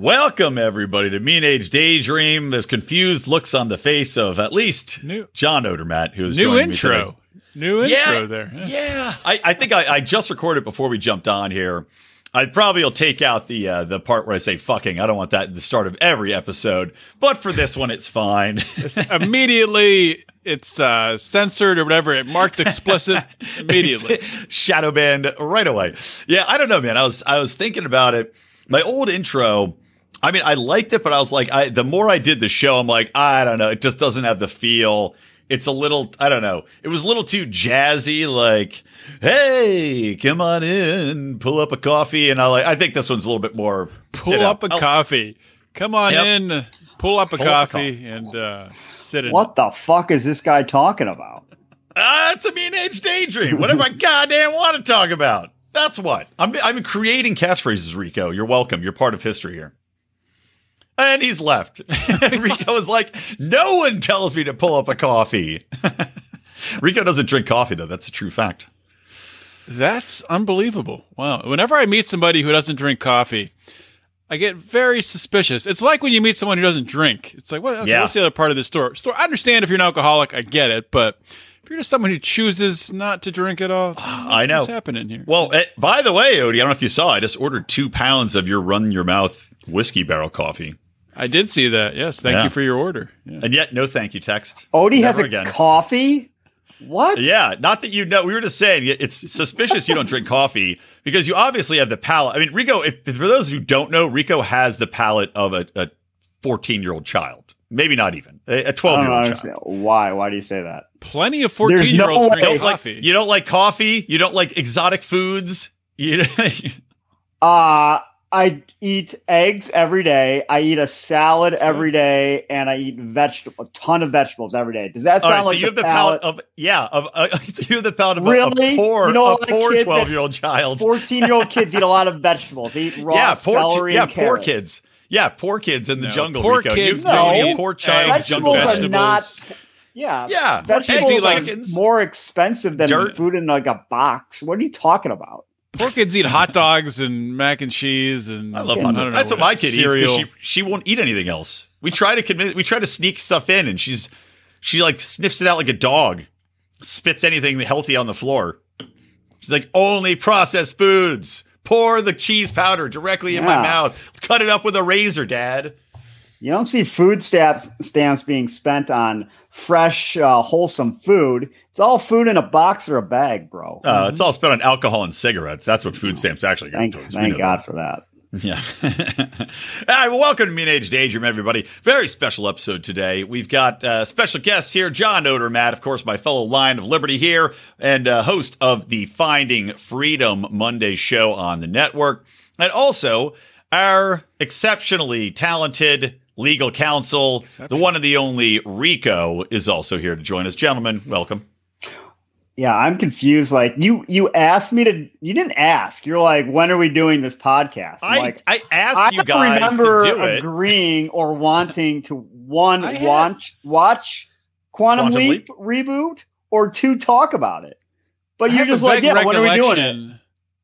Welcome, everybody, to Mean Age Daydream. There's confused looks on the face of at least New- John Odermatt, who's New joining me today. intro. New intro there. Yeah, I, I think I, I just recorded before we jumped on here. I probably will take out the uh, the part where I say fucking. I don't want that at the start of every episode, but for this one, it's fine. Immediately it's uh, censored or whatever. It marked explicit immediately. shadow banned right away. Yeah, I don't know, man. I was I was thinking about it. My old intro. I mean, I liked it, but I was like, I the more I did the show, I'm like, I don't know. It just doesn't have the feel. It's a little, I don't know. It was a little too jazzy, like, hey, come on in, pull up a coffee. And I like, I think this one's a little bit more. Pull you know, up a I'll- coffee. Come on Yep. in. Pull up a Pull up a coffee coffee. and uh, sit in. What the fuck is this guy talking about? Ah, it's a mean age daydream. Whatever I goddamn want to talk about. That's what. I'm I'm creating catchphrases, Rico. You're welcome. You're part of history here. And he's left. Rico was like, no one tells me to pull up a coffee. Rico doesn't drink coffee, though. That's a true fact. That's unbelievable. Wow. Whenever I meet somebody who doesn't drink coffee, I get very suspicious. It's like when you meet someone who doesn't drink. It's like, what, okay, Yeah. what's the other part of this story? Story. I understand if you're an alcoholic, I get it, but if you're just someone who chooses not to drink at all, I know. what's happening here. Well, eh, by the way, Odie, I don't know if you saw, I just ordered two pounds of your run your mouth whiskey barrel coffee. I did see that. Yes, thank Yeah. you for your order. Yeah. And yet, no thank you text. Odie has Never a again. coffee? What? Yeah, not that you know. We were just saying it's suspicious you don't drink coffee because you obviously have the palate. I mean, Rico. If, for those who don't know, Rico has the palate of a, a 14 year old child. Maybe not even a twelve-year-old child. Why? Why do you say that? Plenty of 14 year no olds way. drink Don't like coffee. you don't like coffee. You don't like exotic foods. You Uh, I eat eggs every day. I eat a salad That's every day, and I eat vegetable a ton of vegetables every day. Does that sound right. So like you have the palate? palate of yeah. Of uh, so you have the palate of a- Really? a, poor You know, a a poor twelve year old child. Fourteen-year-old kids eat a lot of vegetables. They eat raw yeah, poor celery. yeah and poor carrots. kids. Yeah, poor kids in the No, jungle. poor Rico. kids you, don't you eat poor child eggs, jungle Vegetables are not. Yeah, Yeah, vegetables eggs, are chickens. more expensive than Dirt. food in like a box. What are you talking about? Poor kids eat hot dogs and mac and cheese and I love Yeah, hot I dogs. That's what my kid eats because she she won't eat anything else. We try to convince, we try to sneak stuff in, and she's she like sniffs it out like a dog, spits anything healthy on the floor. She's like, only processed foods. Pour the cheese powder directly in my mouth. Cut it up with a razor, Dad. You don't see food stamps stamps being spent on fresh, uh, wholesome food. It's all food in a box or a bag, bro. Uh, It's all spent on alcohol and cigarettes. That's what food stamps actually go thank towards. Thank God that. for that. Yeah. All right. Well, welcome to Mean Age Daydream, everybody. Very special episode today. We've got uh, special guests here John Odermatt, of course, my fellow Lion of Liberty here, and uh, host of the Finding Freedom Monday show on the network. And also our exceptionally talented legal counsel, the one and the only Rico, is also here to join us. Gentlemen, welcome. Yeah, I'm confused. Like you, you asked me to. You didn't ask. You're like, when are we doing this podcast? I'm I, like, I asked I you guys remember to do it. agreeing or wanting to one I had- watch watch Quantum, Quantum Leap, reboot or two talk about it. But I you're just like, vague yeah, when are we doing it?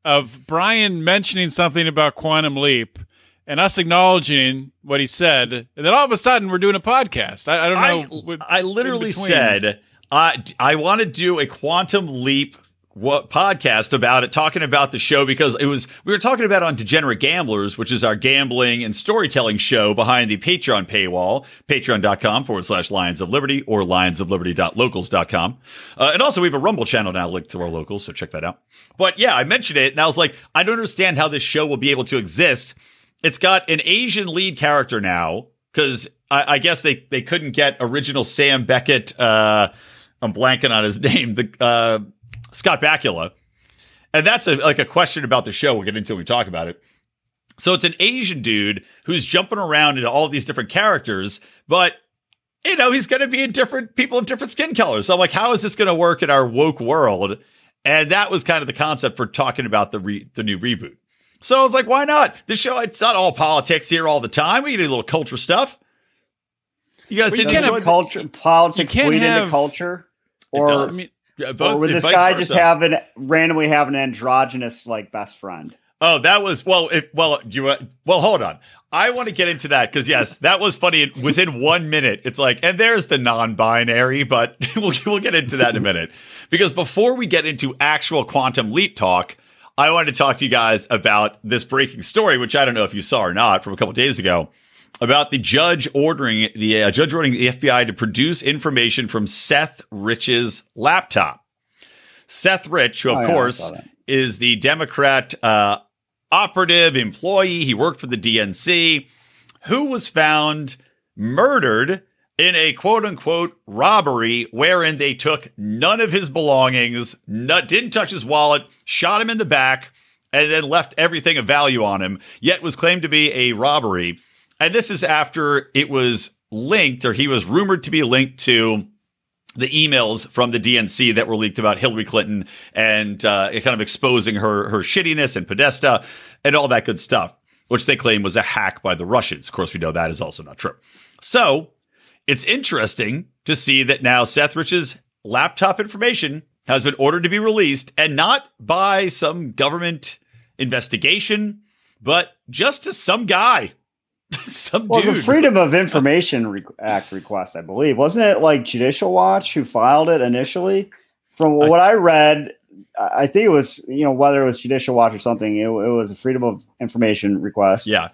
Of Brian mentioning something about Quantum Leap and us acknowledging what he said, and then all of a sudden we're doing a podcast. I, I don't know. I, what- I literally between. said I I want to do a quantum leap what podcast about it talking about the show because it was we were talking about on degenerate gamblers which is our gambling and storytelling show behind the patreon paywall patreon.com forward slash lions of liberty or lions of lionsofliberty.locals.com uh, and also we have a rumble channel now linked to our locals so check that out but yeah i mentioned it and i was like i don't understand how this show will be able to exist it's got an asian lead character now because I, I guess they they couldn't get original Sam Beckett. Uh, I'm blanking on his name. The uh, Scott Bakula, and that's a, like a question about the show. We'll get into when we talk about it. So it's an Asian dude who's jumping around into all these different characters, but you know, he's going to be in different people of different skin colors. So I'm like, how is this going to work in our woke world? And that was kind of the concept for talking about the re- the new reboot. So I was like, why not? The show, it's not all politics here all the time. We can do a little culture stuff. You guys Well, you didn't can't enjoy have the- culture, politics you can't bleed have- into culture, It or. I mean, Yeah, or would this guy versa. just have an randomly have an androgynous like best friend? Oh, that was well. It, well, you uh, well. Hold on. I want to get into that because yes, that was funny. Within one minute, it's like, and there's the non-binary, but we'll we'll get into that in a minute. Because before we get into actual quantum leap talk, I wanted to talk to you guys about this breaking story, which I don't know if you saw or not, from a couple days ago, about the judge ordering the uh, judge ordering the FBI to produce information from Seth Rich's laptop. Seth Rich, who of Oh, yeah, course is the Democrat uh, operative employee. He worked for the DNC, who was found murdered in a quote unquote robbery wherein they took none of his belongings, not, didn't touch his wallet, shot him in the back, and then left everything of value on him, yet was claimed to be a robbery. And this is after it was linked, or he was rumored to be linked to the emails from the DNC that were leaked about Hillary Clinton and uh, kind of exposing her her shittiness and Podesta and all that good stuff, which they claim was a hack by the Russians. Of course, we know that is also not true. So it's interesting to see that now Seth Rich's laptop information has been ordered to be released and not by some government investigation, but just to some guy. some Well, dude. the Freedom of Information Re- Act request, I believe, wasn't it like Judicial Watch who filed it initially? From what I read, I I think it was you know whether it was Judicial Watch or something. It, it was a Freedom of Information request. yeah.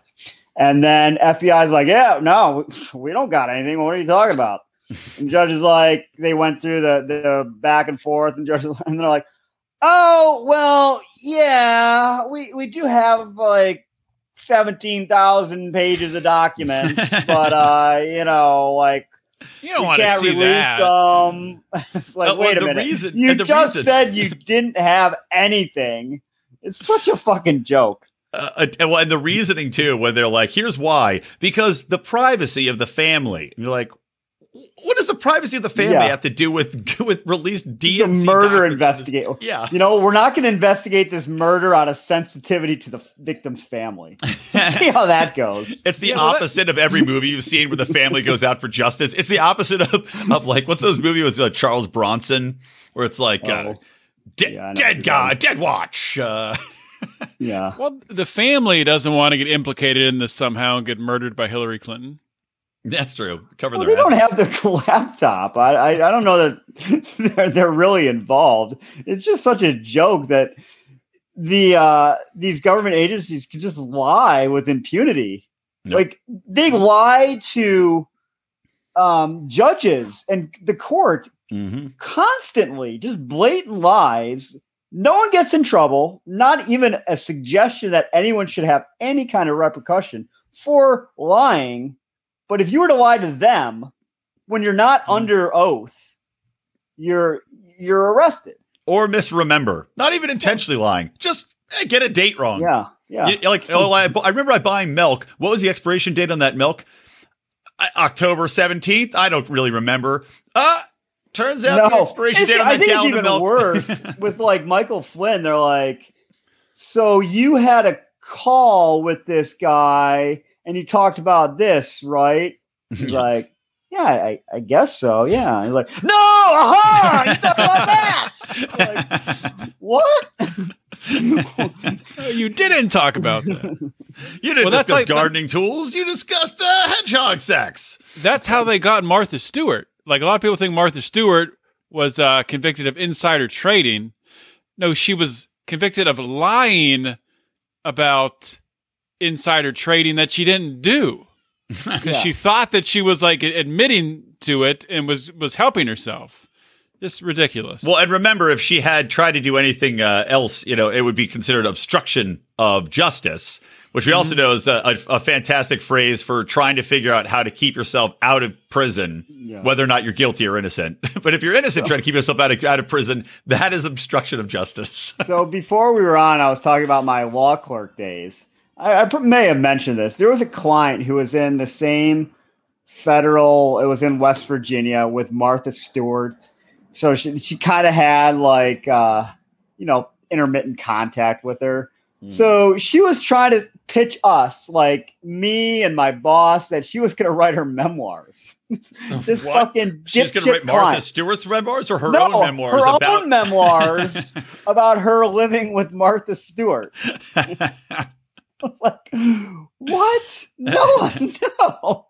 And then FBI's like, yeah, no, we don't got anything. What are you talking about? And judge is like, they went through the, the back and forth, and judge, and they're like, oh, well, yeah, we, we do have like 17,000 pages of documents, but, uh, you know, like, you don't want to can't see release that. them. it's like, Uh, wait a minute. reason- you just reason- said you didn't have anything. It's such a fucking joke. Uh, uh, and, well, and the reasoning too, when they're like, "Here's why," because the privacy of the family. And you're like, what does the privacy of the family Yeah. have to do with with released It's DNC a murder documents? investigate. Yeah, You know, we're not going to investigate this murder out of sensitivity to the victim's family. See how that goes. It's the Yeah, well, that- opposite of every movie you've seen where the family goes out for justice. It's the opposite of, of like what's those movies with uh, Charles Bronson where it's like uh, Oh. de- Yeah, I know what dead guy, dead watch. Uh, Yeah. Well, the family doesn't want to get implicated in this somehow and get murdered by Hillary Clinton. That's true. Cover Well, their they don't have the laptop. I, I I don't know that they're they're really involved. It's just such a joke that the uh these government agencies can just lie with impunity. Yep. Like they lie to um judges and the court Mhm. constantly, just blatant lies. No one gets in trouble, not even a suggestion that anyone should have any kind of repercussion for lying. But if you were to lie to them when you're not Hmm. under oath, you're you're arrested. or misremember, not even intentionally lying, just eh, get a date wrong. Yeah. Yeah. You- like oh, I, I remember I buying milk. What was the expiration date on that milk? October seventeenth. I don't really remember. Uh turns out the expiration date on that gallon of even milk. worse with like Michael Flynn. They're like, so you had a call with this guy and you talked about this, right? He's like, yeah, I, I guess so. Yeah. He's like, no, aha, you talked about that. Like, what? You didn't talk about that. you didn't Well, that's discuss like- gardening tools. You discussed uh, hedgehog sex. That's how they got Martha Stewart. Like a lot of people think Martha Stewart was uh, convicted of insider trading. No, she was convicted of lying about insider trading that she didn't do because Yeah. she thought that she was like admitting to it and was was helping herself. Just ridiculous. Well, and remember, if she had tried to do anything uh, else, you know, it would be considered obstruction of justice, which we Mm-hmm. also know is a, a, a fantastic phrase for trying to figure out how to keep yourself out of prison, Yeah. whether or not you're guilty or innocent. but if you're innocent, trying to keep yourself out of, out of prison, that is obstruction of justice. so before we were on, I was talking about my law clerk days. I, I may have mentioned this. There was a client who was in the same federal. It was in West Virginia with Martha Stewart. So she she kind of had like uh, you know intermittent contact with her. Hmm. So she was trying to pitch us, like me and my boss, that she was going to write her memoirs. this What? fucking She's going to write Martha client. Stewart's memoirs or her no, own memoirs her about. own memoirs about her living with Martha Stewart. I was like, what? No one, no.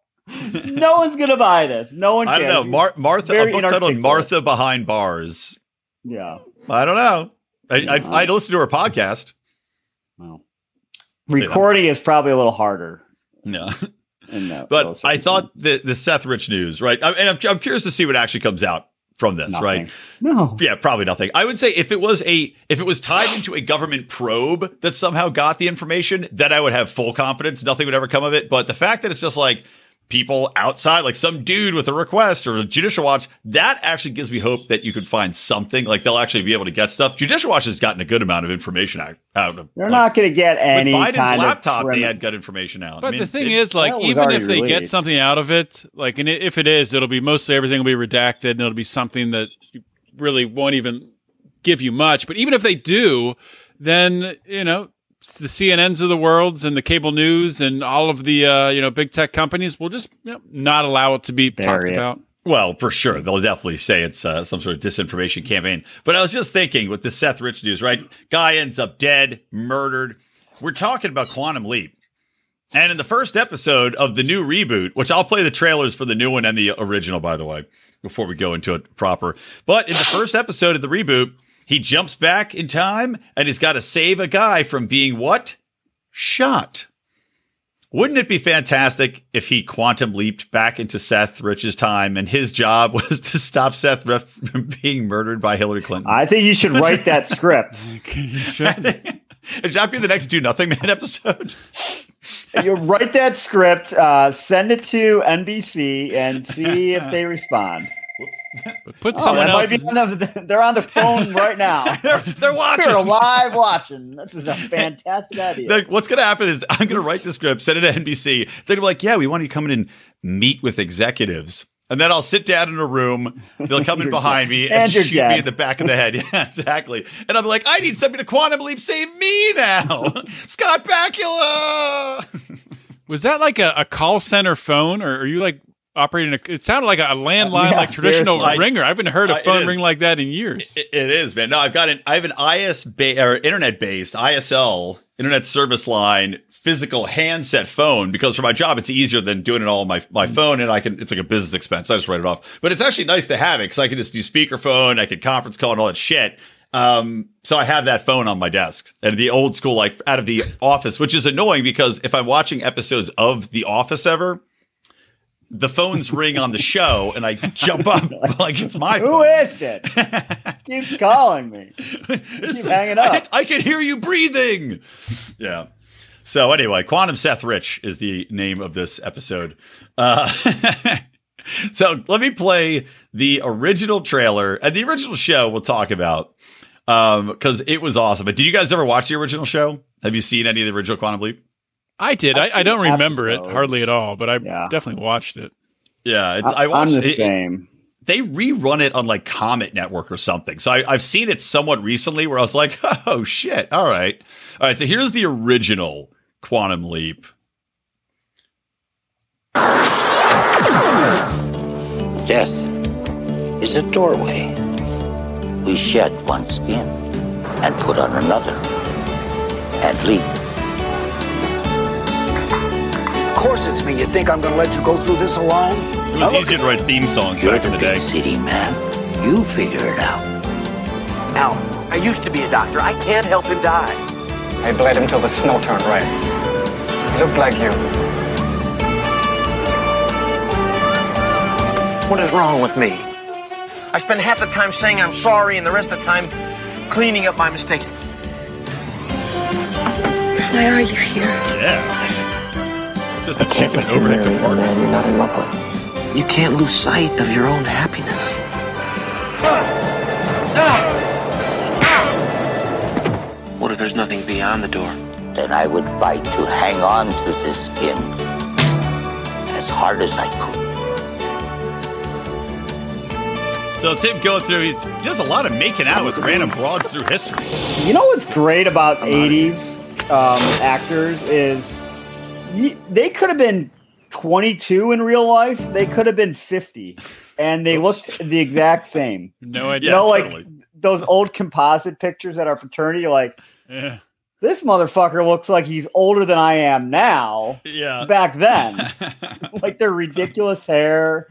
No one's gonna buy this. No one. I don't know. Mar- Martha, a book titled. Martha Behind Bars. yeah. I don't know. I, I, Yeah. I'd listen to her podcast. Well, recording is probably a little harder. No. That, But I thought the, the Seth Rich news, right? I, and I'm, I'm curious to see what actually comes out from this, Nothing. right? No. Yeah, probably nothing. I would say if it was a if it was tied into a government probe that somehow got the information, then I would have full confidence. Nothing would ever come of it. But the fact that it's just like people outside, like some dude with a request or a judicial watch, that actually gives me hope that you could find something. Like they'll actually be able to get stuff. Judicial watch has gotten a good amount of information out, out of. They're like, not going to get with any Biden's kind laptop. of they had good information out. But I mean, the thing it- is, like, even if they get something out of it, like, and if it is, it'll be mostly everything will be redacted, and it'll be something that really won't even give you much. But even if they do, then you know the CNNs of the worlds and the cable news and all of the uh, you know big tech companies will just you know, not allow it to be Bury talked it. about. Well, for sure. They'll definitely say it's uh, some sort of disinformation campaign. But I was just thinking with the Seth Rich news, right? Guy ends up dead, murdered. We're talking about Quantum Leap. And in the first episode of the new reboot, which I'll play the trailers for the new one and the original, by the way, before we go into it proper. But in the first episode of the reboot, he jumps back in time and he's got to save a guy from being what? Shot. Wouldn't it be fantastic if he quantum leaped back into Seth Rich's time and his job was to stop Seth Rich from being murdered by Hillary Clinton? I think you should write that script. Should that be the next Do Nothing Man episode? you write that script, uh, send it to NBC, and see if they respond. But put Oh, someone that else. be on the, they're on the phone right now. they're, they're watching. They're live watching. This is a fantastic idea. Like, what's going to happen is I'm going to write the script, send it to NBC. They're gonna be like, "Yeah, we want you to come in and meet with executives." And then I'll sit down in a room. They'll come in behind me and, And shoot dead. me in the back of the head. Yeah, exactly. And I'll be like, "I need somebody to quantum leap save me now." Scott Bakula. Was that like a, a call center phone, or are you like operating a? It sounded like a landline, Yeah, like traditional seriously. ringer. I haven't heard Uh, a it phone ring like that in years. It, it is, man. No, I've got an I have an IS ba- or internet based ISL internet service line physical handset phone because for my job it's easier than doing it all on my my phone and I can it's like a business expense. I just write it off. But it's actually nice to have it because I can just do speakerphone, I can conference call and all that shit. Um, so I have that phone on my desk and the old school, like out of the office, which is annoying because if I'm watching episodes of The Office ever, the phones ring on the show and I jump up like it's my Who phone. is it? Keeps calling me. Keep hanging I up. can, I can hear you breathing. Yeah. So anyway, Quantum Seth Rich is the name of this episode. Uh, so let me play the original trailer and the original show we'll talk about because it was awesome. But did you guys ever watch the original show? Have you seen any of the original Quantum Leap? I did. I've I, I don't seen remember it hardly at all, but I Yeah. definitely watched it. Yeah, it's, I, I, watched am the it- same. they rerun it on like Comet Network or something. So I, I've seen it somewhat recently where I was like, oh shit. All right. All right. So here's the original Quantum Leap. Death is a doorway. We shed one skin and put on another and leap. Course it's me. You think I'm gonna let you go through this alone? It was look easier to write theme songs You're back in the the day. big city man. You figure it out. Al, I used to be a doctor. I can't help him die. I bled him till the snow turned red. He looked like you. What is wrong with me? I spend half the time saying I'm sorry and the rest of the time cleaning up my mistakes. Why are you here? Yeah. Just a Can't chicken let you over marry the a man you're not in love with. You can't lose sight of your own happiness. What if there's nothing beyond the door? Then I would fight to hang on to this skin as hard as I could. So it's him going through. He's, he does a lot of making out with random broads through history. You know what's great about '80s um, actors is y- they could have been 22 in real life. They could have been 50, and they looked the exact same. No idea. Yeah, know, like totally. those old composite pictures at our fraternity. Like, Yeah. This motherfucker looks like he's older than I am now. Yeah. Back then, like their ridiculous hair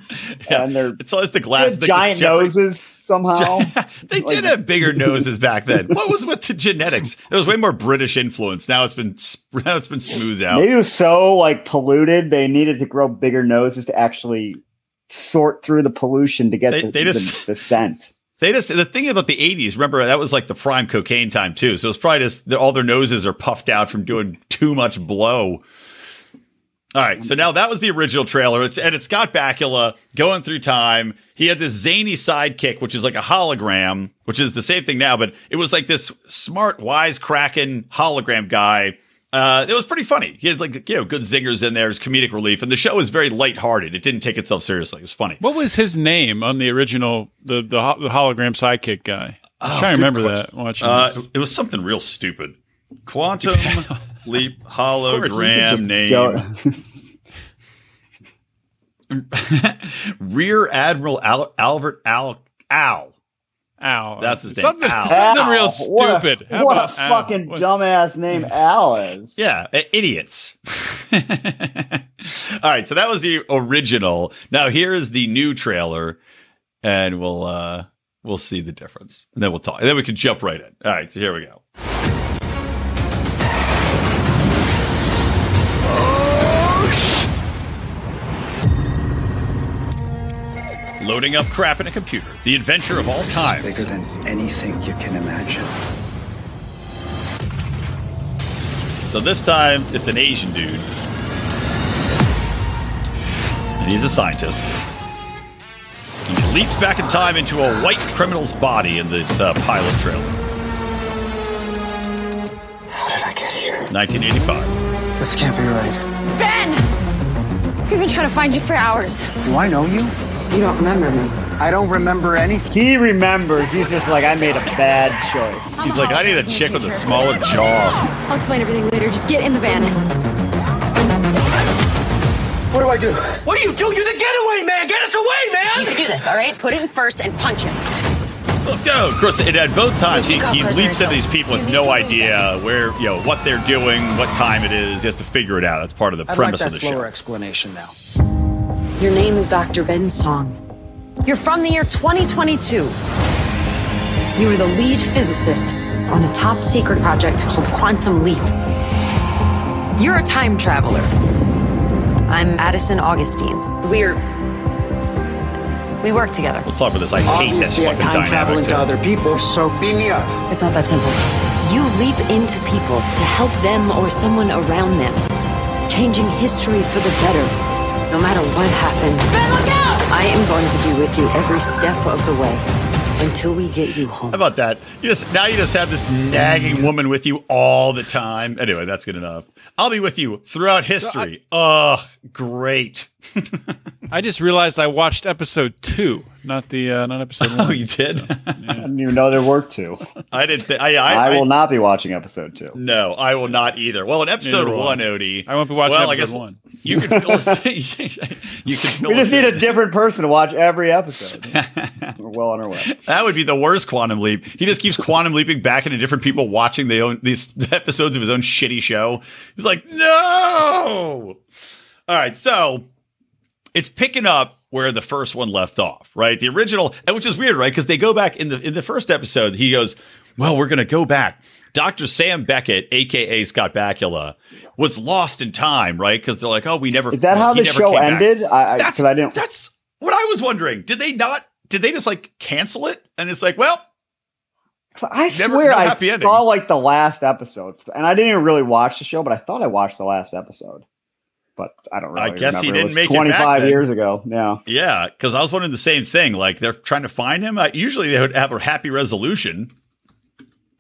Yeah. and their It's always the glass. the- giant Jeffrey- noses somehow. they Like- did have bigger noses back then. What was with the genetics? There was way more British influence. Now it's been now it's been smoothed out. Maybe it was so like polluted they needed to grow bigger noses to actually sort through the pollution to get They- the, they just- the, the scent. They just the thing about the '80s. Remember that was like the prime cocaine time too. So it's probably just all their noses are puffed out from doing too much blow. All right, so now that was the original trailer. It's and it's Scott Bakula going through time. He had this zany sidekick, which is like a hologram, which is the same thing now, but it was like this smart, wise, cracking hologram guy. Uh, it was pretty funny. He had like you know good zingers in there, his comedic relief, and the show was very lighthearted. It didn't take itself seriously. It was funny. What was his name on the original the the, ho- the hologram sidekick guy? I was Oh, trying to remember question. that watching. Uh, it was something real stupid. Quantum leap hologram name. Rear Admiral Al- Albert Al Al. Ow. That's his name, Something, Al. something Al. real What a- stupid. What a, about Al? fucking What- dumbass name Al is. Yeah, uh, idiots. All right, so that was the original. Now here is the new trailer, and we'll uh we'll see the difference, and then we'll talk. And then we can jump right in. All right, so here we go. Loading up crap in a computer. The adventure of all time. Bigger than anything you can imagine. So this time it's an Asian dude. And he's a scientist. And he leaps back in time into a white criminal's body in this uh, pilot trailer. How did I get here? 1985. This can't be right. Ben! We've been trying to find you for hours. Do I know you? You don't remember me. I don't remember anything. He remembers. He's just like, I made a bad choice. He's like, I need a chick with a smaller jaw. I'll explain everything later. Just get in the van. What do I do? What do you do? You're the getaway man. Get us away, man. You man. can do this, all right? Put it in first and punch him. Let's go. Of course, it at both times he, You he leaps into these people with no to lose idea where, you know, what they're doing, what time it is. He has to figure it out. That's part of the I'd like premise that of the slower show. explanation now. Your name is Dr. Ben Song. You're from the year 2022. You were the lead physicist on a top secret project called Quantum Leap. You're a time traveler. I'm Addison Augustine. We're. We work together. We'll talk about this. I hate this Obviously, I fucking time dynamic. travel into too. other people, so beam me up. It's not that simple. You leap into people to help them or someone around them, changing history for the better, no matter what happens. Ben, look out! I am going to be with you every step of the way until we get you home. How about that? You just now you just have this nagging mm. woman with you all the time. Anyway, that's good enough. I'll be with you throughout history. Ugh, great. I just realized I watched episode two, not the uh, not episode one. Oh, you did? I didn't even know there were two. I didn't. Th- I, I, I, I will not be watching episode two. No, I will not either. Well, in episode Neither one, Odie, I won't be watching well, I episode guess one. You can fill us. you can fill We just need in. a different person to watch every episode. We're well on our way. That would be the worst quantum leap. He just keeps quantum leaping back into different people watching the own these episodes of his own shitty show. He's like, no. All right, so it's picking up where the first one left off, right? The original, and which is weird, right? Because they go back in the in the first episode. He goes, "Well, we're going to go back." Dr. Sam Beckett, aka Scott Bakula, was lost in time, right? Because they're like, "Oh, we never." Is that how the show came back." ended? I, I, That's I didn't. That's what I was wondering. Did they not? Did they just like cancel it? And it's like, well, I Never- swear no I ending. saw like the last episode, and I didn't even really watch the show, but I thought I watched the last episode. But I don't. Really I guess he didn't make was it 25 years ago. Yeah. yeah, because I was wondering the same thing. Like they're trying to find him. I, usually they would have a happy resolution.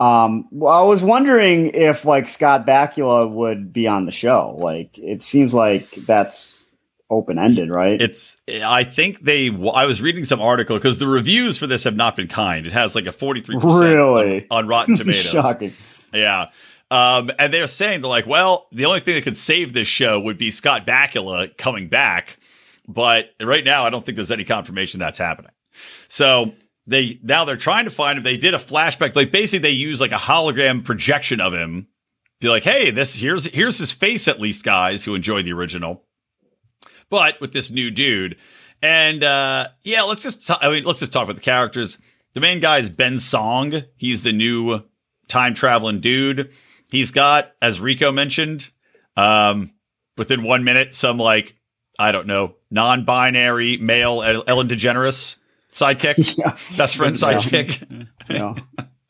Um, well, I was wondering if like Scott Bakula would be on the show. Like, it seems like that's open ended, right? It's. I think they. I was reading some article because the reviews for this have not been kind. It has like a forty three percent Really? on Rotten Tomatoes. Shocking. Yeah. Um, and they're saying they're like, well, the only thing that could save this show would be Scott Bakula coming back, but right now I don't think there's any confirmation that's happening. So they now they're trying to find him. They did a flashback, like basically they use like a hologram projection of him. Be like, hey, this here's here's his face at least, guys who enjoy the original, but with this new dude. And uh, yeah, let's just t- I mean, let's just talk about the characters. The main guy is Ben Song. He's the new time traveling dude. He's got, as Rico mentioned, um, within one minute, some like I don't know, non-binary male Ellen DeGeneres sidekick, Yeah. best friend sidekick. Yeah.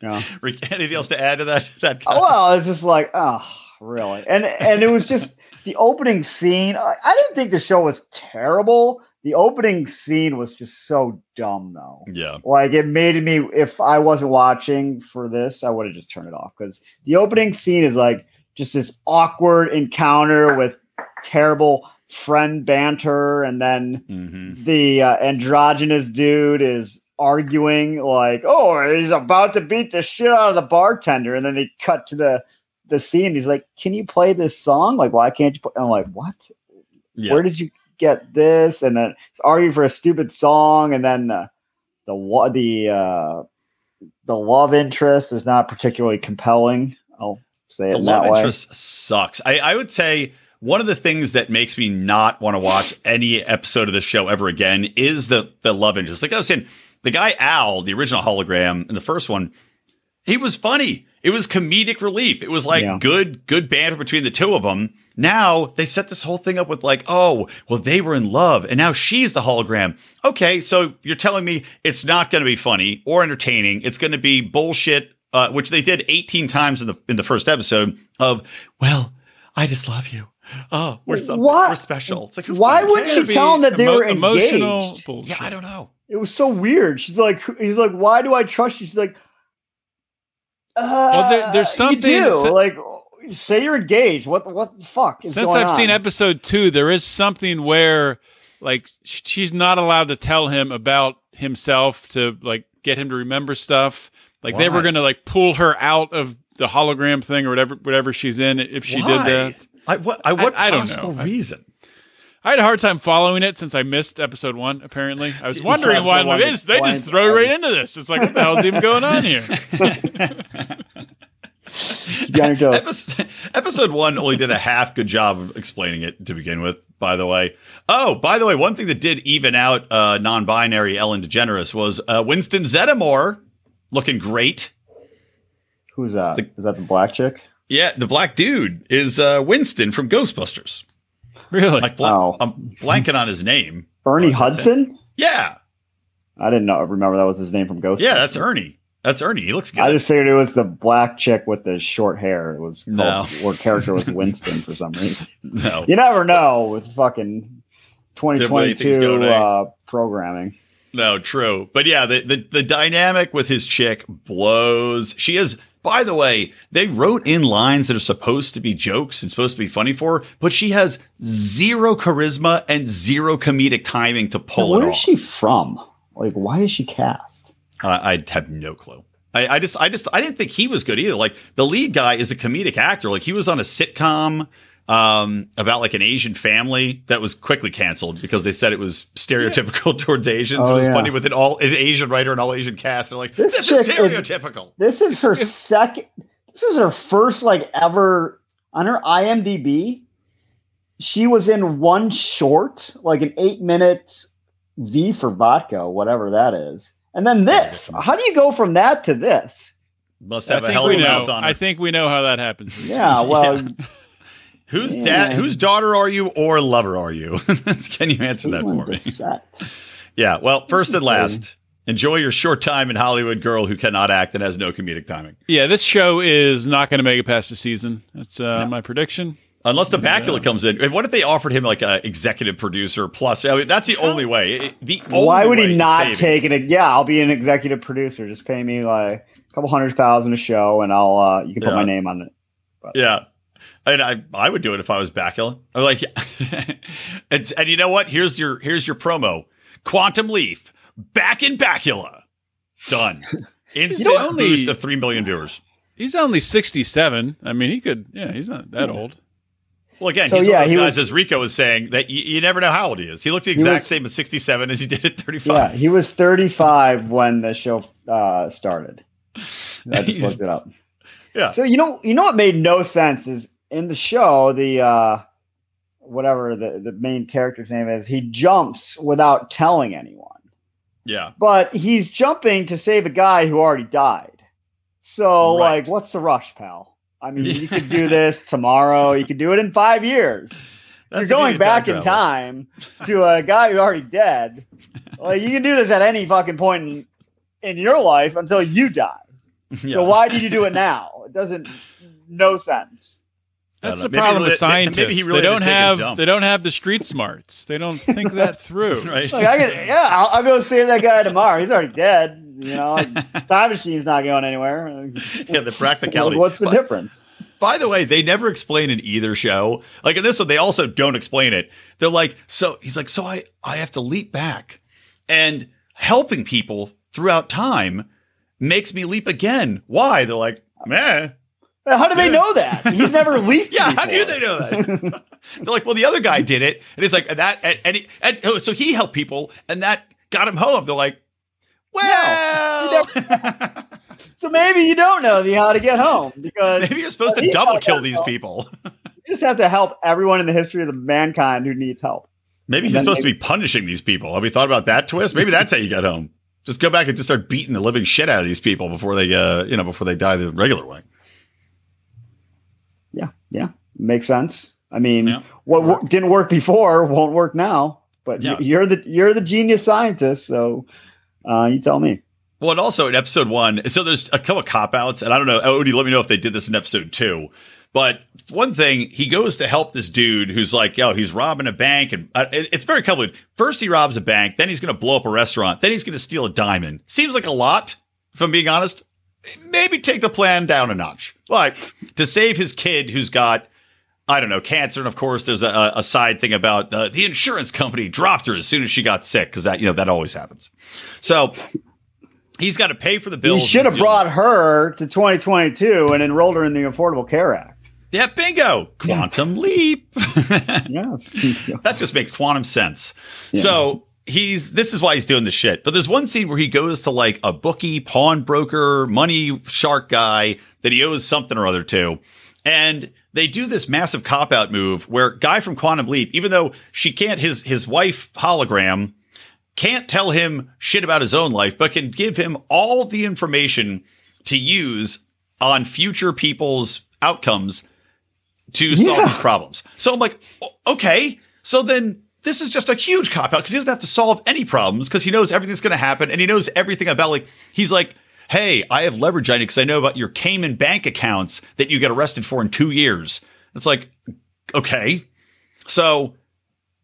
Yeah. Rick, Anything else to add to that? That Oh, well, it's just like, oh, really? And and it was just the opening scene. I, I didn't think the show was terrible. The opening scene was just so dumb, though. yeah, Like it made me. If I wasn't watching for this, I would have just turned it off because the opening scene is like just this awkward encounter with terrible friend banter, and then hmm the uh, androgynous dude is arguing like, "Oh, he's about to beat the shit out of the bartender," and then they cut to the the scene. He's like, "Can you play this song? Like, why can't you?" Play? I'm like, "What? yeah. Where did you get this?" And then it's arguing for a stupid song, and then uh, the the uh, the love interest is not particularly compelling. I'll say it the love interest sucks. I, I would say one of the things that makes me not want to watch any episode of this show ever again is the the love interest. Like I was saying, the guy Al, the original hologram in the first one, he was funny. It was comedic relief. It was like Yeah. good, good banter between the two of them. Now they set this whole thing up with like, oh, well, they were in love and now she's the hologram. Okay, so you're telling me it's not going to be funny or entertaining. It's going to be bullshit, uh, which they did 18 times in the in the first episode of, well, I just love you. Oh, we're so, What? we're special. It's like Why wouldn't she tell him that they Emo- were emotional engaged? bullshit. Yeah, I don't know. It was so weird. She's like, he's like, why do I trust you? She's like, uh, there- there's something- You do. so- like, say you're engaged. What? What the fuck? Is Since going I've seen episode two, there is something where like she's not allowed to tell him about himself to like get him to remember stuff. Like they were gonna like pull her out of the hologram thing or whatever whatever she's in if she Why? did that. I, what, I, what I don't possible know. I- reason? I had a hard time following it since I missed episode one. Apparently, I was wondering why the one it is. They just blank throw right into this. It's like what the hell's even going on here? You got your toes. Episode, episode one only did a half good job of explaining it to begin with, by the way. Oh, by the way, one thing that did even out uh, non binary Ellen DeGeneres was uh, Winston Zeddemore looking great. Who's that? The- Is that the black chick? Yeah, the black dude is uh, Winston from Ghostbusters. Really? Like, bl- Oh. I'm blanking on his name. Ernie Hudson? Yeah, I didn't know. Remember that was his name from Ghost. yeah, that's Ernie. That's Ernie. He looks good. I just figured it was the black chick with the short hair. It was called, No. or character was Winston for some reason. no, You never know with fucking 2022 go, uh, programming. No, true. But yeah, the, the the dynamic with his chick blows. She is by the way, they wrote in lines that are supposed to be jokes and supposed to be funny for her, but she has zero charisma and zero comedic timing to pull Where it is off. she from? Like, why is she cast? I I have no clue. I, I just, I just, I didn't think he was good either. Like the lead guy is a comedic actor. Like he was on a sitcom um, about like an Asian family that was quickly canceled because they said it was stereotypical towards Asians. Oh, it was yeah. funny with an all an Asian writer and all Asian cast. They're like, This this, is chick is- stereotypical. This is her second. This is her first like ever on her IMDb. She was in one short, like an eight minute V for vodka, whatever that is, and then this. How do you go from that to this? Must have a think hell of we a know. mouth on her. I think we know how that happens. Yeah, well, Whose dad, whose daughter are you or lover are you? Can you answer that for me? Yeah. Well, first and last, enjoy your short time in Hollywood, girl who cannot act and has no comedic timing. Yeah, this show is not going to make it past the season. That's uh, my prediction. Unless the Bakula comes in. And What if they offered him like a executive producer plus? I mean, that's the only way. The only Why would he to not take it? Yeah, I'll be an executive producer. Just pay me like a couple hundred thousand a show, and I'll uh, you can put Yeah. my name on it. Yeah. And I, I would do it if I was Bakula. I'm like, it's, and you know what? Here's your here's your promo. Quantum Leap back in Bakula. Done. Instant only- boost of three million viewers. He's only 67. I mean, he could, yeah, he's not that old. Well, again, So, he's yeah, one of he those guys, was- as Rico was saying, that you, you never know how old he is. He looks the exact was- same at 67 as he did at 35. Yeah, he was 35 when the show uh, started. I just looked it up. Yeah. So you know, you know what made no sense is in the show the uh, whatever the the main character's name is. He jumps without telling anyone, Yeah. but he's jumping to save a guy who already died. So Right. like, what's the rush, pal? I mean, you could do this tomorrow. You could do it in five years. That's You're going back in time to a guy who's already dead. Like you can do this at any fucking point in, in your life until you die. Yeah. So why did you do it now? It doesn't no sense. That's the. Maybe problem li- with maybe scientists. he really they don't did take a have they don't have the street smarts. They don't think that through. right. Like I could, yeah, I'll, I'll go see that guy tomorrow. He's already dead. You know, like, his time machine's not going anywhere. yeah, the practicality. What's the But- difference? By the way, they never explain in either show. Like in this one, they also don't explain it. They're like, so he's like, so I I have to leap back, and helping people throughout time makes me leap again. Why? They're like, meh. How do they know that? He's never leaked. Yeah, how do they know that? They're like, well, the other guy did it, and it's like that, and, and, he, and oh, so he helped people, and that got him home. They're like, well, So maybe you don't know the how to get home because maybe you're supposed to double kill these home. people. you just have to help everyone in the history of the mankind who needs help. Maybe he's Then supposed they- to be punishing these people. Have we thought about that twist? Maybe that's how you get home. Just go back and just start beating the living shit out of these people before they, uh, you know, before they die the regular way. Yeah, yeah, makes sense. I mean, Yeah. what wo- didn't work before won't work now. But Yeah. you're the you're the genius scientist, so uh, you tell me. Well, and also in episode one, so there's a couple cop outs, and I don't know, Odie, let me know if they did this in episode two. But one thing, he goes to help this dude who's like, yo, he's robbing a bank, and uh, it- it's very complicated. First, he robs a bank, then he's going to blow up a restaurant, then he's going to steal a diamond. Seems like a lot, if I'm being honest. Maybe take the plan down a notch. Like to save his kid who's got I don't know, cancer. And of course, there's a, a side thing about the, the insurance company dropped her as soon as she got sick because that, you know, that always happens. So he's got to pay for the bills. You should have brought her to 2022 and enrolled her in the Affordable Care Act. Yeah, bingo. Quantum leap. Yes. that just makes quantum sense. So he's this is why he's doing the shit. But there's one scene where he goes to like a bookie, pawnbroker, money shark guy that he owes something or other to. And they do this massive cop out move where guy from Quantum Leap, even though she can't his his wife hologram can't tell him shit about his own life, but can give him all the information to use on future people's outcomes to solve Yeah. these problems. So I'm like, okay, so then this is just a huge cop out because he doesn't have to solve any problems because he knows everything's going to happen and he knows everything about like he's like, hey, I have leverage on you because I know about your Cayman bank accounts that you get arrested for in two years. It's like, okay, so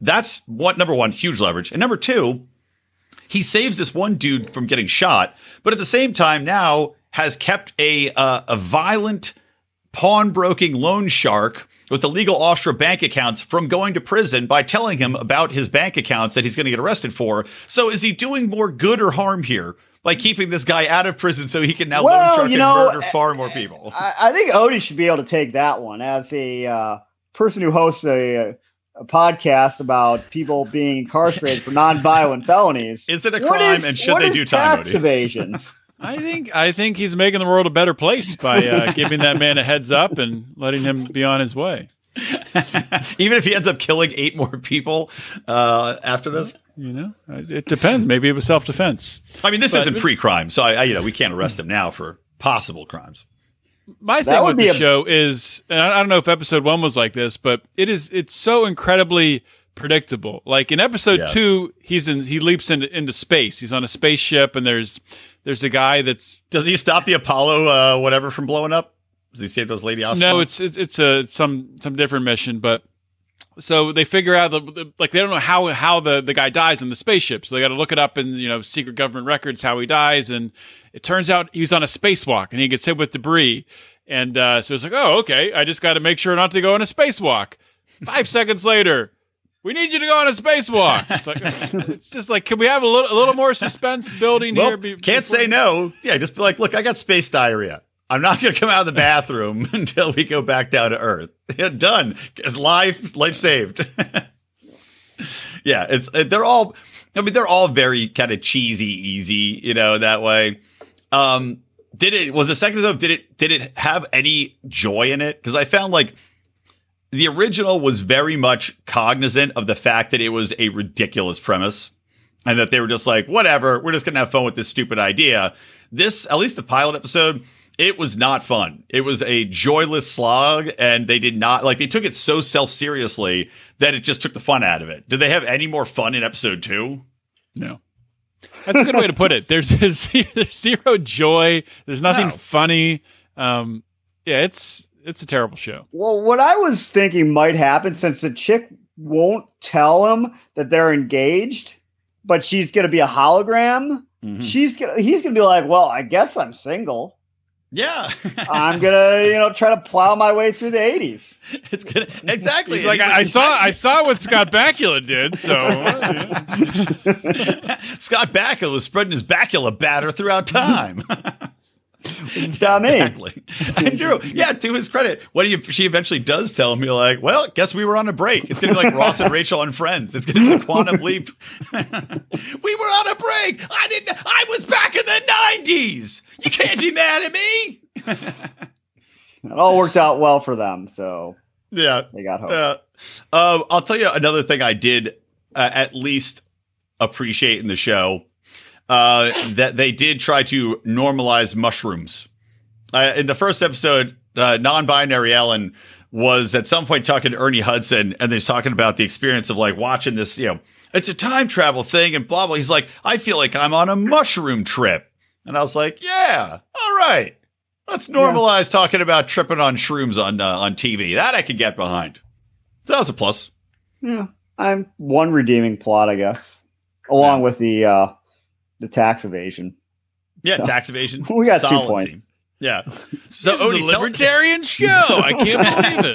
that's what number one, huge leverage, and number two, he saves this one dude from getting shot, but at the same time now has kept a uh, a violent pawnbroking loan shark with illegal offshore bank accounts from going to prison by telling him about his bank accounts that he's going to get arrested for. So is he doing more good or harm here by keeping this guy out of prison so he can now Well, loan shark you and murder far more people? I, I think Odie should be able to take that one as a uh, person who hosts a, a podcast about people being incarcerated for nonviolent felonies. Is it a crime is- and should they do time, tax Odie? evasion? I think I think he's making the world a better place by uh, giving that man a heads up and letting him be on his way. Even if he ends up killing eight more people uh, after this? You know, it depends. Maybe it was self defense. I mean, this But- isn't pre-crime, so I, I, you know, we can't arrest him now for possible crimes. My thing would with be the a- show is, and I I don't know if episode one was like this, but it is. It's so incredibly predictable. Like in episode Yeah. two, he's in. He leaps into into space. He's on a spaceship, and there's there's a guy that's Does he stop the Apollo uh, whatever from blowing up? Does he save those lady astronauts? no, it's it, it's a it's some some different mission, but so they figure out the, the- like they don't know how how the the guy dies in the spaceship, so they got to look it up in you know secret government records how he dies, and it turns out he was on a spacewalk and he gets hit with debris, And uh, so it's like, oh, okay, I just got to make sure not to go on a spacewalk. Five seconds later, we need you to go on a spacewalk. It's like, it's just like, can we have a little, a little more suspense building Well, here? be- can't before- say no. Yeah, just be like, look, I got space diarrhea. I'm not going to come out of the bathroom until we go back down to Earth. Done. It's life, life saved. yeah, it's they're all. I mean, they're all very kind of cheesy, easy, you know, that way. Um, did it was the second though? Did it did it have any joy in it? Because I found like the original was very much cognizant of the fact that it was a ridiculous premise and that they were just like, whatever, we're just gonna have fun with this stupid idea. This, at least the pilot episode, it was not fun. It was a joyless slog, and they did not like they took it so self seriously that it just took the fun out of it. Did they have any more fun in episode two? No. That's a good way to put it. There's, there's zero joy. There's nothing No. funny. Um, yeah, it's it's a terrible show. Well, what I was thinking might happen since the chick won't tell him that they're engaged, but she's going to be a hologram. Mm-hmm. She's gonna. He's gonna be like, "Well, I guess I'm single. Yeah, I'm gonna, you know, try to plow my way through the '80s." it's gonna exactly. He's like, I, I saw I saw what Scott Bakula did. So Scott Bakula was spreading his bacula batter throughout time. It's got me. Exactly. And Drew, yeah, to his credit, when he, she eventually does tell him, you're like, well, guess we were on a break. It's going to be like Ross and Rachel on Friends. It's going to be a quantum leap. we were on a break. I didn't, I was back in the 90s. You can't be mad at me. It all worked out well for them, so Yeah. they got hope. Uh, um, I'll tell you another thing I did uh, at least appreciate in the show uh, that they did try to normalize mushrooms. Uh, in the first episode, uh, non-binary Ellen was at some point talking to Ernie Hudson, and they're talking about the experience of like watching this. You know, it's a time travel thing, and blah blah. He's like, I feel like I'm on a mushroom trip, and I was like, Yeah, all right. Let's normalize talking about tripping on shrooms on uh, on TV. That I could get behind. So that was a plus. Yeah, I'm one redeeming plot, I guess, along with the uh the tax evasion. Yeah, So, tax evasion. we got two points. theme. Yeah. So this is a Odie, tell- libertarian show. I can't believe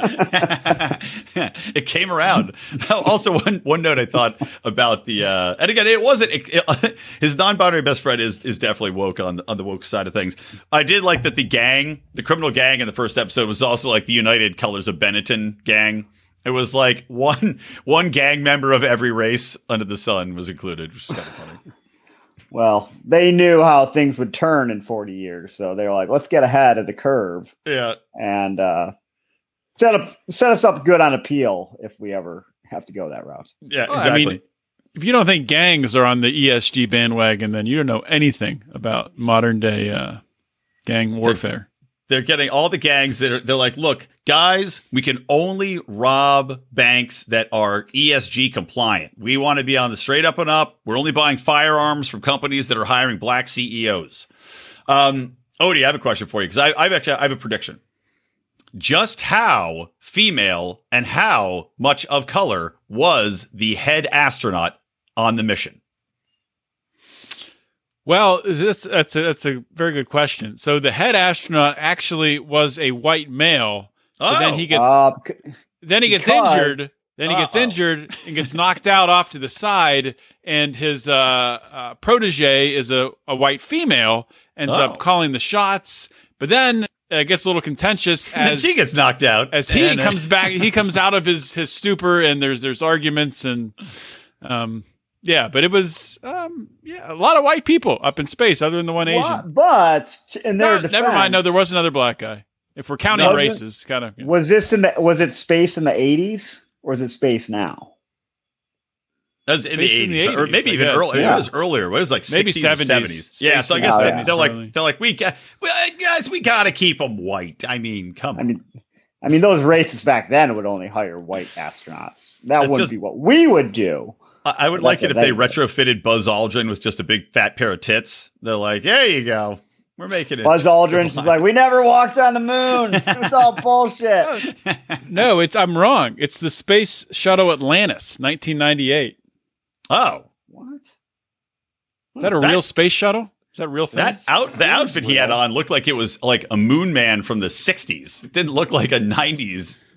it. it came around. also, one one note I thought about the, uh, and again, it wasn't it, it- his non-binary best friend is is definitely woke on on the woke side of things. I did like that the gang, the criminal gang in the first episode, was also like the United Colors of Benetton gang. It was like one one gang member of every race under the sun was included, which is kind of funny. Well, they knew how things would turn in 40 years, so they were like, "Let's get ahead of the curve Yeah, and uh set up set us up good on appeal if we ever have to go that route." yeah, exactly. I mean, if you don't think gangs are on the ESG bandwagon, then you don't know anything about modern day uh, gang warfare. They're getting all the gangs that are they're like look guys we can only rob banks that are esg compliant. We want to be on the straight up and up. We're only buying firearms from companies that are hiring black ceos um odie i have a question for you because i've actually i have a prediction. Just how female and how much of color was the head astronaut on the mission Well, this, that's a, that's a very good question. So the head astronaut actually was a white male, but then Oh. he gets Uh, then he gets because- injured. Then he gets Uh-oh. injured and gets knocked out off to the side, and his uh, uh, protege is a, a white female, ends Oh. up calling the shots, but then uh, gets a little contentious as she gets knocked out as he uh, comes back. He comes out of his his stupor, and there's there's arguments and um yeah, but it was um yeah a lot of white people up in space, other than the one Asian. What? But t- in their No, never mind. No, there was another black guy. If we're counting No, races, kind of. yeah. Was this in the was it space in the 80s or is it space now? That was in the Space in the eighties, or maybe I even guess, earlier. yeah. It was earlier. It was like Maybe 60s or 70s. 70s. Yeah, so I guess in the they, 70s, they're like probably. they're like we got well, guys, we got to keep them white. I mean, come on. I mean, I mean, those races back then would only hire white astronauts. That It's wouldn't just- be what we would do. I, I would like it if they they retrofitted Buzz Aldrin with just a big fat pair of tits. They're like, there you go, we're making it. Buzz Aldrin's is like, we never walked on the moon. It's all bullshit. No, it's I'm wrong. It's the Space Shuttle Atlantis, 1998. oh, What? Is that a That- real space shuttle? Is that real thing? That out the outfit he had on looked like it was like a moon man from the 60s. It didn't look like a 90s.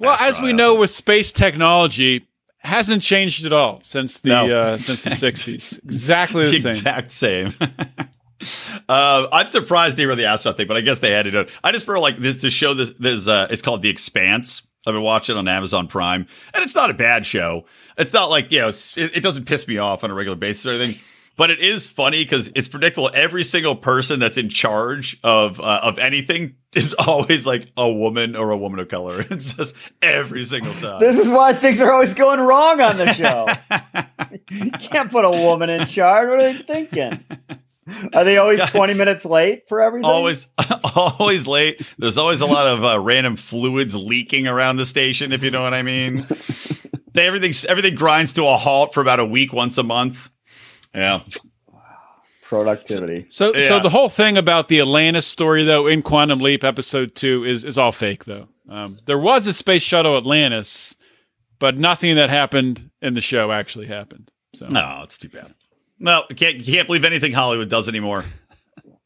well, as we know with space technology, hasn't changed at all since the No. uh, since the sixties. Exactly the same. exact same. uh, I'm surprised they really asked about thing, but I guess they had to do it. I just feel like this to show this. There's uh, it's called The Expanse. I've been watching it on Amazon Prime, and it's not a bad show. It's not like you know, it, it doesn't piss me off on a regular basis or anything. But it is funny because it's predictable. Every single person that's in charge of uh, of anything is always like a woman or a woman of color. It's just every single time. This is why things are always going wrong on the show. you can't put a woman in charge. What are they thinking? Are they always 20 minutes late for everything? always always late there's always a lot of uh, random fluids leaking around the station if you know what i mean they, everything everything grinds to a halt for about a week once a month yeah Productivity. So, Yeah. so the whole thing about the Atlantis story, though, in Quantum Leap episode two, is is all fake, though. Um, there was a space shuttle Atlantis, but nothing that happened in the show actually happened. So, no it's too bad no you can't, you can't believe anything hollywood does anymore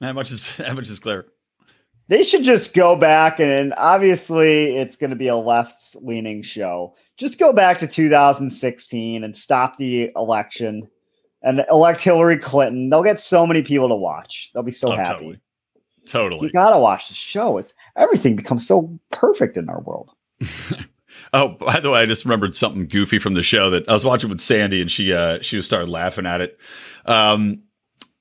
that much is that much is clear They should just go back and, and obviously it's going to be a left leaning show. Just go back to 2016 and stop the election and elect Hillary Clinton. They'll get so many people to watch. They'll be so Oh, happy. totally totally You got to watch the show. It's everything becomes so perfect in our world. Oh, by the way, I just remembered something goofy from the show that I was watching with Sandy, and she uh, she started laughing at it. Um,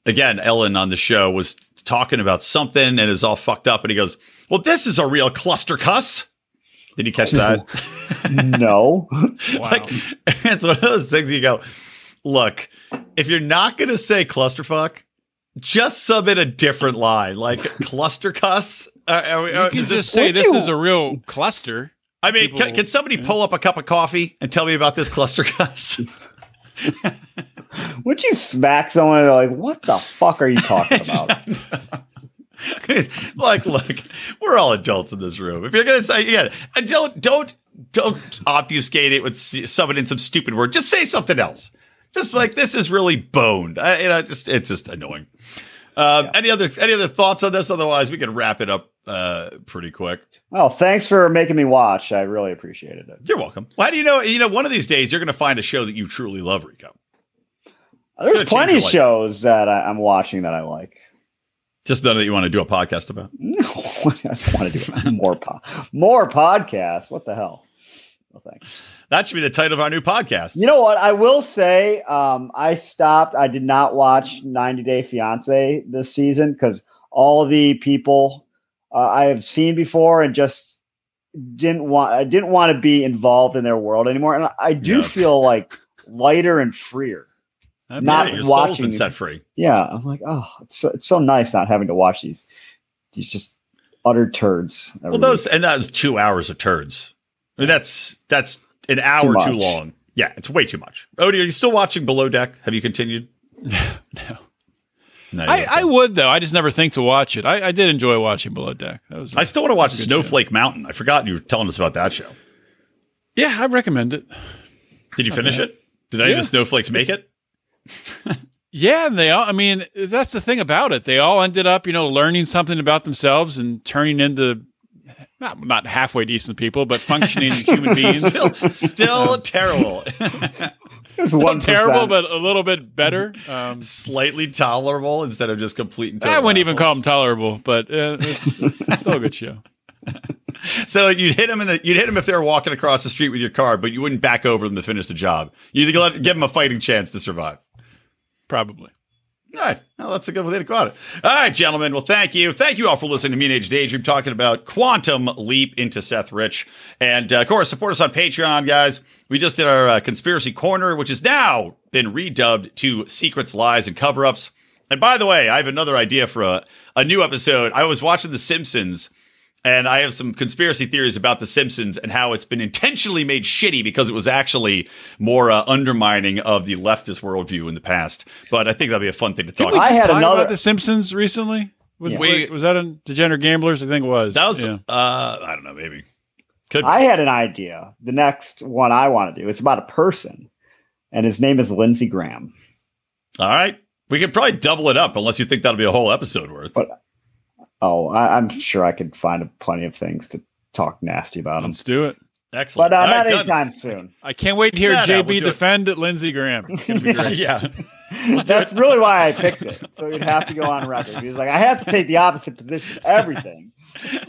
again, Ellen on the show was talking about something and is all fucked up, and he goes, "Well, this is a real cluster cuss." Did you catch that? no. like, it's one of those things you go, look, if you're not going to say clusterfuck, just submit a different line, like cluster cuss. Uh, are we- you uh, can this- just say this you- is a real cluster. I mean, people- can, can somebody pull up a cup of coffee and tell me about this cluster cuss? Would you smack someone and they're like, what the fuck are you talking about? like, look, we're all adults in this room. If you're gonna say, yeah, and don't don't don't obfuscate it with s- summon in some stupid word. Just say something else. Just like this is really boned. I, you know, just it's just annoying. Um, Any other any other thoughts on this? Otherwise, we can wrap it up uh, pretty quick. Well, thanks for making me watch. I really appreciated it. You're welcome. Why do you know? You know, one of these days you're going to find a show that you truly love, Rico. There's plenty of shows that I, I'm watching that I like. Just none that you want to do a podcast about. No, I want to do more po- more podcasts. What the hell? No thanks. That should be the title of our new podcast. You know what? I will say, um, I stopped. I did not watch 90 Day Fiance this season because all the people uh, I have seen before and just didn't want. I didn't want to be involved in their world anymore. And I do Yeah. feel like lighter and freer. That'd be Not yeah, watching been set free. Yeah, I'm like, oh, it's so, it's so nice not having to watch these these just utter turds. Well, those and that was two hours of turds. I mean, that's that's an hour too, much. long. Yeah, it's way too much. Odie, are you still watching Below Deck? Have you continued? No. No, I, I would though. I just never think to watch it. I, I did enjoy watching Below Deck. That was I still want to watch Snowflake Mountain. I forgot you were telling us about that show. yeah, I recommend it. Did you finish it? Did any of the snowflakes make it? Yeah, and they all. I mean, that's the thing about it. They all ended up, you know, learning something about themselves and turning into not not halfway decent people, but functioning human beings. Still, still terrible. There's Still 1%. terrible, but a little bit better. Um, Slightly tolerable instead of just complete and I wouldn't even call them tolerable, but uh, it's, it's still a good show. So you'd hit them in the you'd hit them if they were walking across the street with your car, but you wouldn't back over them to finish the job. You'd let, give them a fighting chance to survive. Probably. All right. Well, that's a good way to go it. All right, gentlemen. Well, thank you. Thank you all for listening to Mean Age Daydream talking about Quantum Leap into Seth Rich. And uh, of course, support us on Patreon, guys. We just did our uh, Conspiracy Corner, which has now been redubbed to Secrets, Lies, and Cover Ups. And by the way, I have another idea for a, a new episode. I was watching The Simpsons. And I have some conspiracy theories about The Simpsons and how it's been intentionally made shitty because it was actually more uh, undermining of the leftist worldview in the past. But I think that'll be a fun thing to talk Did we about. I just had talk another- about The Simpsons recently? Was, Yeah. We- was that in Degenerate Gamblers? I think it was. That was, Yeah. uh, I don't know, maybe. Could I had an idea. The next one I want to do is about a person, and his name is Lindsey Graham. all right. We could probably double it up unless you think that'll be a whole episode worth. But oh, I, I'm sure I could find plenty of things to talk nasty about him. Let's do it. Excellent. But uh, not done. anytime soon. I can't wait to hear No, no, JB we'll do it. defend Lindsey Graham. It's gonna be great. yeah. That's really why I picked it. So he'd have to go on record. He was like, I have to take the opposite position. Everything.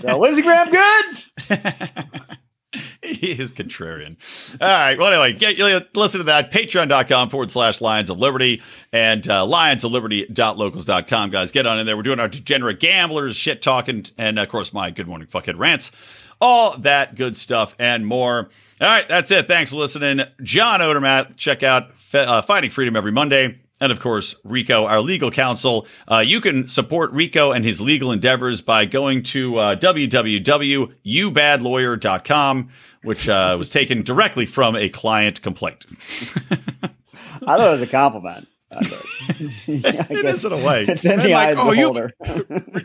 So Lindsey Graham, good. he is contrarian. All right. Well, anyway, get, listen to that. Patreon.com forward slash Lions of Liberty and uh, lionsofliberty.locals.com. Guys, get on in there. We're doing our degenerate gamblers, shit talking, and of course, my good morning fuckhead rants. All that good stuff and more. All right. That's it. Thanks for listening. John Odermatt. Check out uh, Finding Freedom every Monday. And of course, Rico, our legal counsel. Uh, you can support Rico and his legal endeavors by going to uh, www.youbadlawyer.com, which uh, was taken directly from a client complaint. I thought it was a compliment. I thought- I It guess is in a way. It's in And the like, eye of the oh, you- beholder.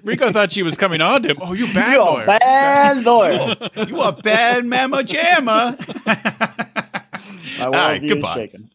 Rico thought she was coming on to him. Oh, you bad You lawyer. a bad lawyer. You a bad mama jamma. My right, worldview is goodbye. shaken.